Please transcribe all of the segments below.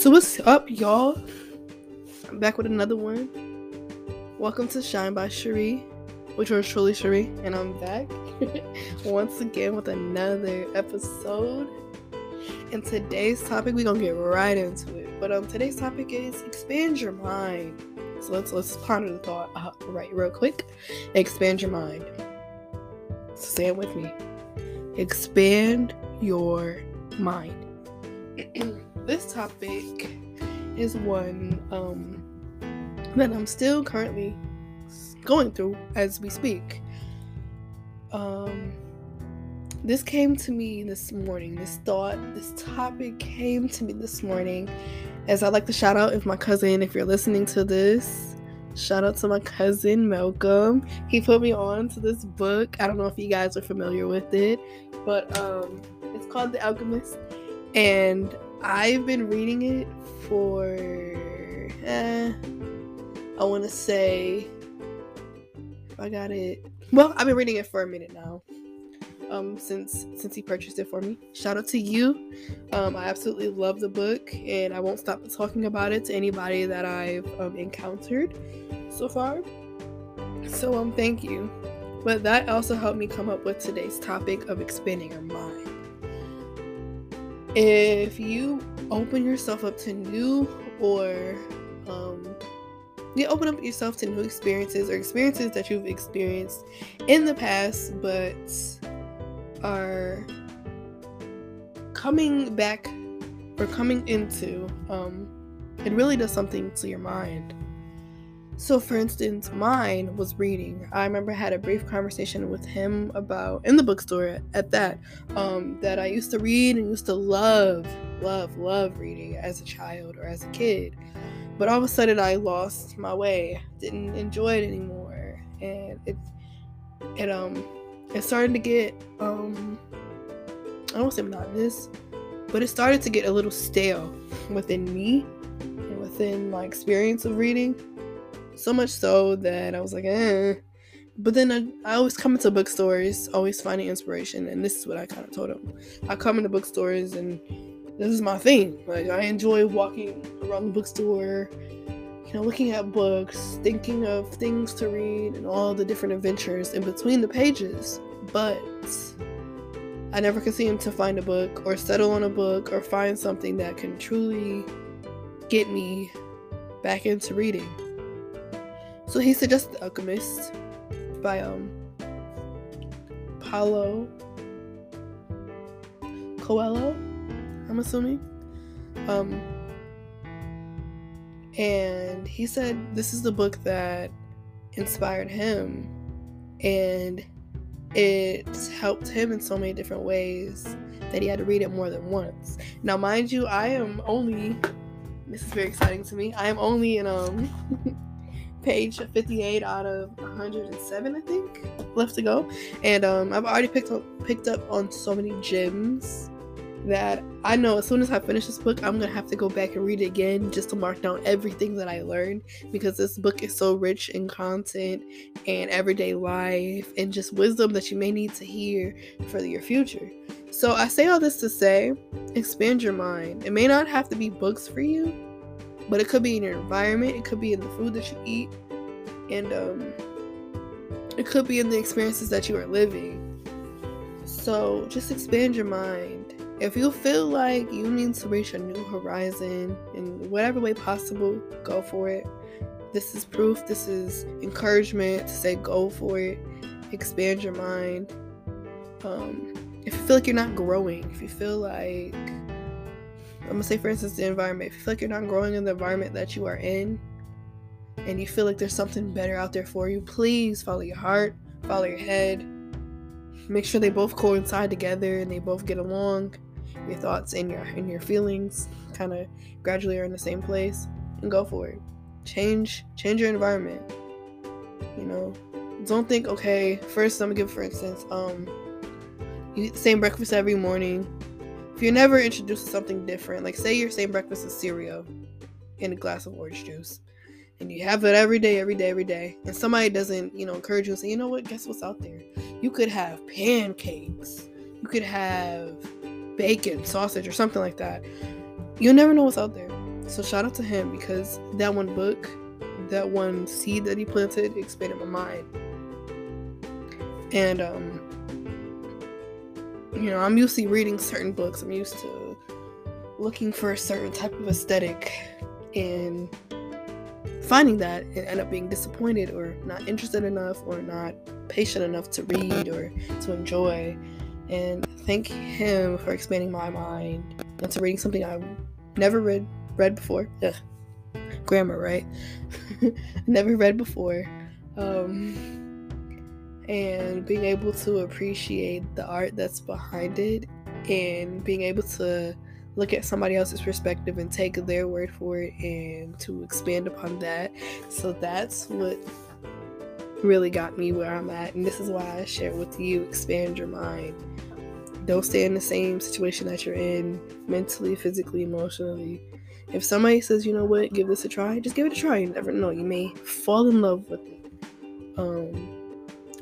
So what's up, y'all? I'm back with another one. Welcome to Shine by Cherie, which was truly Cherie, and I'm back once again with another episode. And today's topic, we're gonna get right into it. But um, today's topic is expand your mind. So let's let's ponder the thought uh, right real quick. Expand your mind. So say it with me. Expand your mind. this topic is one um, that I'm still currently going through as we speak. Um, this came to me this morning. This thought, this topic came to me this morning. As I like to shout out if my cousin, if you're listening to this, shout out to my cousin Malcolm. He put me on to this book. I don't know if you guys are familiar with it, but um, it's called The Alchemist, and I've been reading it for, eh, I want to say, I got it. Well, I've been reading it for a minute now. Um, since since he purchased it for me. Shout out to you. Um, I absolutely love the book, and I won't stop talking about it to anybody that I've um, encountered so far. So um, thank you. But that also helped me come up with today's topic of expanding your mind. If you open yourself up to new or um, you open up yourself to new experiences or experiences that you've experienced in the past but are coming back or coming into um, it really does something to your mind so for instance mine was reading. I remember I had a brief conversation with him about in the bookstore at that um, that i used to read and used to love love love reading as a child or as a kid. But all of a sudden I lost my way, didn't enjoy it anymore, and it it um it started to get um I don't say monotonous, but it started to get a little stale within me and within my experience of reading. So much so that I was like, eh. But then I, I always come into bookstores, always finding inspiration, and this is what I kind of told him. I come into bookstores and this is my thing. Like I enjoy walking around the bookstore, you know, looking at books, thinking of things to read and all the different adventures in between the pages. But I never could seem to find a book or settle on a book or find something that can truly get me back into reading. So he suggested The Alchemist by um Paulo Coelho. I'm assuming. Um, and he said this is the book that inspired him, and it helped him in so many different ways that he had to read it more than once. Now, mind you, I am only. This is very exciting to me. I am only in um page 58 out of 107 i think left to go and um i've already picked up picked up on so many gems that I know as soon as I finish this book, I'm gonna have to go back and read it again just to mark down everything that I learned because this book is so rich in content and everyday life and just wisdom that you may need to hear for your future. So I say all this to say, expand your mind. It may not have to be books for you, but it could be in your environment, it could be in the food that you eat, and um, it could be in the experiences that you are living. So just expand your mind if you feel like you need to reach a new horizon in whatever way possible, go for it. This is proof, this is encouragement to say go for it, expand your mind. Um, if you feel like you're not growing, if you feel like, I'm gonna say for instance, the environment, if you feel like you're not growing in the environment that you are in, and you feel like there's something better out there for you, please follow your heart, follow your head. Make sure they both coincide together and they both get along. Your thoughts and your and your feelings kind of gradually are in the same place and go for it. Change change your environment. You know don't think okay first i'm gonna give for instance um you eat the same breakfast every morning if you're never introduced to something different like say your same breakfast is cereal and a glass of orange juice and you have it every day every day every day and somebody doesn't you know encourage you and say you know what guess what's out there you could have pancakes you could have bacon, sausage, or something like that. You'll never know what's out there. So shout out to him because that one book, that one seed that he planted expanded my mind. And um you know, I'm used to reading certain books. I'm used to looking for a certain type of aesthetic and finding that and end up being disappointed or not interested enough or not patient enough to read or to enjoy. And thank him for expanding my mind into reading something I've never read read before. Ugh. Grammar, right? never read before. Um, and being able to appreciate the art that's behind it and being able to look at somebody else's perspective and take their word for it and to expand upon that. So that's what really got me where I'm at. And this is why I share with you expand your mind. Don't stay in the same situation that you're in mentally, physically, emotionally. If somebody says, you know what, give this a try, just give it a try. You never know. You may fall in love with it. Um,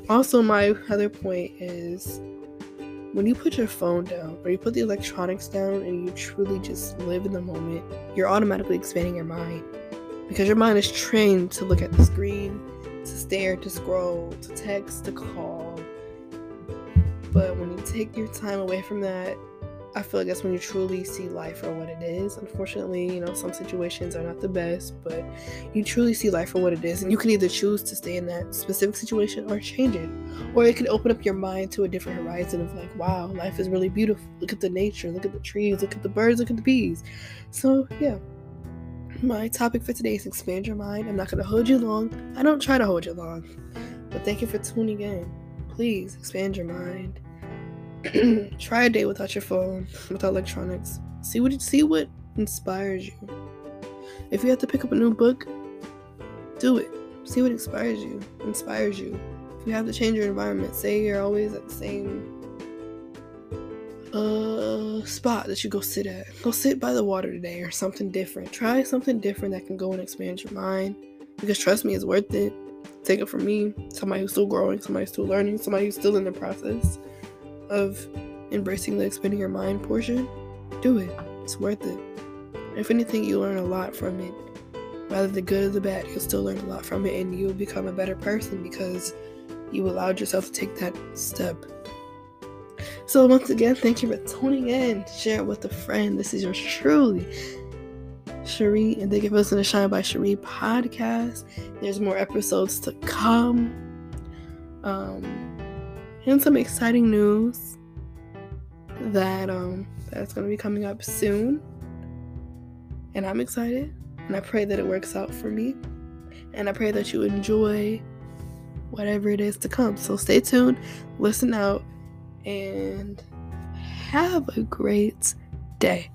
also, my other point is when you put your phone down or you put the electronics down and you truly just live in the moment, you're automatically expanding your mind because your mind is trained to look at the screen, to stare, to scroll, to text, to call. But when you take your time away from that I feel like that's when you truly see life for what it is. Unfortunately, you know, some situations are not the best, but you truly see life for what it is. And you can either choose to stay in that specific situation or change it. Or it can open up your mind to a different horizon of like, wow, life is really beautiful. Look at the nature, look at the trees, look at the birds, look at the bees. So, yeah. My topic for today is expand your mind. I'm not going to hold you long. I don't try to hold you long. But thank you for tuning in. Please expand your mind try a day without your phone, without electronics. See what see what inspires you. If you have to pick up a new book, do it. See what inspires you. Inspires you. If you have to change your environment, say you're always at the same uh spot that you go sit at. Go sit by the water today or something different. Try something different that can go and expand your mind. Because trust me, it's worth it. Take it from me, somebody who's still growing, somebody who's still learning, somebody who's still in the process of embracing the expanding your mind portion, do it. It's worth it. If anything, you learn a lot from it. Rather the good or the bad, you'll still learn a lot from it and you'll become a better person because you allowed yourself to take that step. So, once again, thank you for tuning in. Share it with a friend. This is yours truly, Cherie, and thank you for listening to Shine by Cherie podcast. There's more episodes to come. Um, and some exciting news that um that's going to be coming up soon. And I'm excited, and I pray that it works out for me. And I pray that you enjoy whatever it is to come. So stay tuned, listen out, and have a great day.